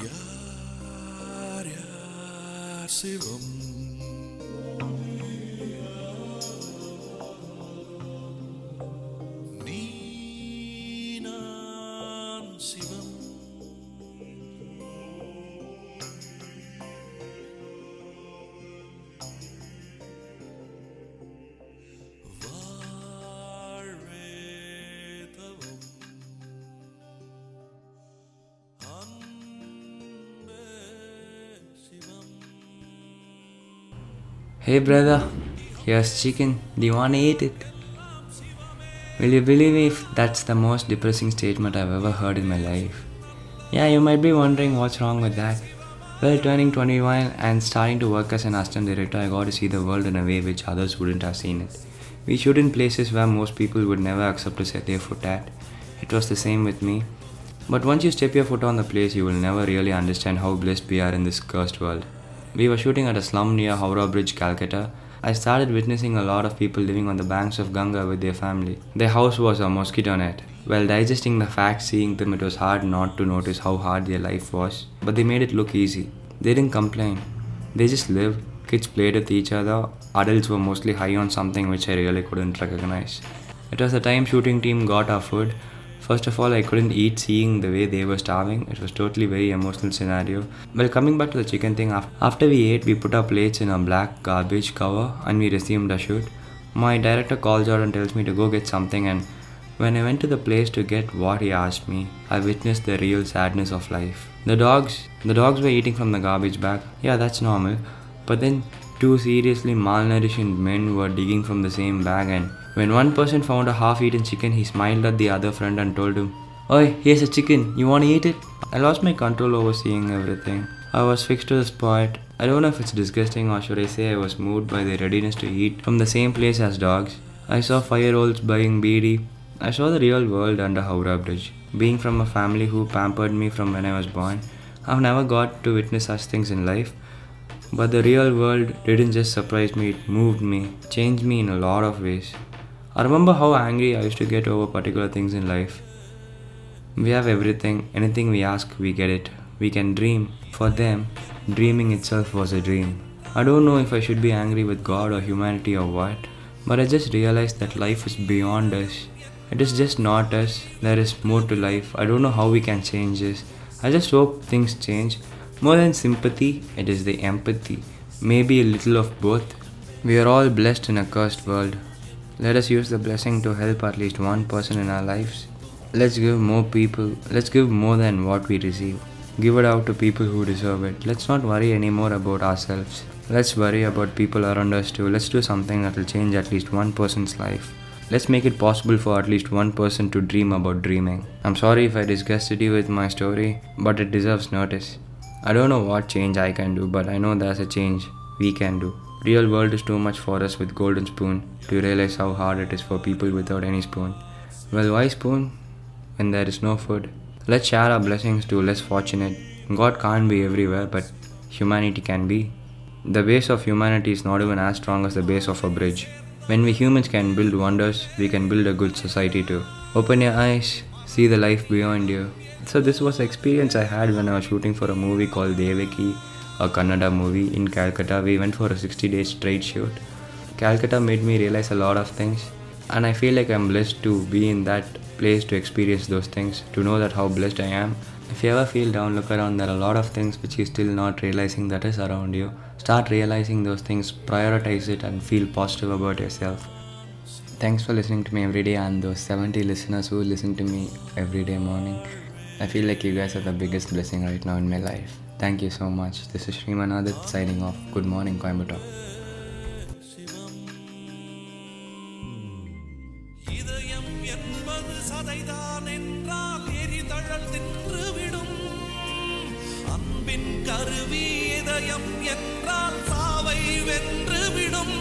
Yarya Sivam Hey brother, here's chicken. Do you wanna eat it? Will you believe me if that's the most depressing statement I've ever heard in my life? Yeah, you might be wondering what's wrong with that. Well, turning 21 and starting to work as an assistant director, I got to see the world in a way which others wouldn't have seen it. We shoot in places where most people would never accept to set their foot at. It was the same with me. But once you step your foot on the place, you will never really understand how blessed we are in this cursed world. We were shooting at a slum near Howrah Bridge, Calcutta. I started witnessing a lot of people living on the banks of Ganga with their family. Their house was a mosquito net. While digesting the facts, seeing them, it was hard not to notice how hard their life was. But they made it look easy. They didn't complain. They just lived. Kids played with each other. Adults were mostly high on something which I really couldn't recognize. It was the time shooting team got our food. First of all, I couldn't eat seeing the way they were starving. It was totally very emotional scenario. Well, coming back to the chicken thing, after we ate, we put our plates in a black garbage cover and we resumed the shoot. My director calls out and tells me to go get something and when I went to the place to get what he asked me, I witnessed the real sadness of life. The dogs, the dogs were eating from the garbage bag. Yeah, that's normal. But then two seriously malnourished men were digging from the same bag and when one person found a half-eaten chicken, he smiled at the other friend and told him, Oi, here's a chicken. You wanna eat it? I lost my control over seeing everything. I was fixed to the spot. I don't know if it's disgusting or should I say I was moved by the readiness to eat from the same place as dogs. I saw five-year-olds buying beedi. I saw the real world under Howrah Bridge. Being from a family who pampered me from when I was born, I've never got to witness such things in life. But the real world didn't just surprise me, it moved me, changed me in a lot of ways. I remember how angry I used to get over particular things in life. We have everything, anything we ask, we get it. We can dream. For them, dreaming itself was a dream. I don't know if I should be angry with God or humanity or what, but I just realized that life is beyond us. It is just not us. There is more to life. I don't know how we can change this. I just hope things change. More than sympathy, it is the empathy. Maybe a little of both. We are all blessed in a cursed world. Let us use the blessing to help at least one person in our lives. Let's give more people, let's give more than what we receive. Give it out to people who deserve it. Let's not worry anymore about ourselves. Let's worry about people around us too. Let's do something that will change at least one person's life. Let's make it possible for at least one person to dream about dreaming. I'm sorry if I disgusted you with my story, but it deserves notice. I don't know what change I can do, but I know there's a change we can do. Real world is too much for us with golden spoon to realize how hard it is for people without any spoon. Well, why spoon when there is no food? Let's share our blessings to less fortunate. God can't be everywhere, but humanity can be. The base of humanity is not even as strong as the base of a bridge. When we humans can build wonders, we can build a good society too. Open your eyes, see the life beyond you. So this was experience I had when I was shooting for a movie called Devaki, a Kannada movie in Calcutta. We went for a 60 day straight shoot. Calcutta made me realize a lot of things, and I feel like I'm blessed to be in that place to experience those things, to know that how blessed I am. If you ever feel down, look around. There are a lot of things which you're still not realizing that is around you. Start realizing those things, prioritize it, and feel positive about yourself. Thanks for listening to me every day, and those 70 listeners who listen to me every day morning. I feel like you guys are the biggest blessing right now in my life. Thank you so much. This is Srimanadit signing off. Good morning, Coimbatore. சதைதான் என்றால் எரிதழல் தின்றுவிடும் அன்பின் கருவி இதயம் என்றால் சாவை வென்றுவிடும்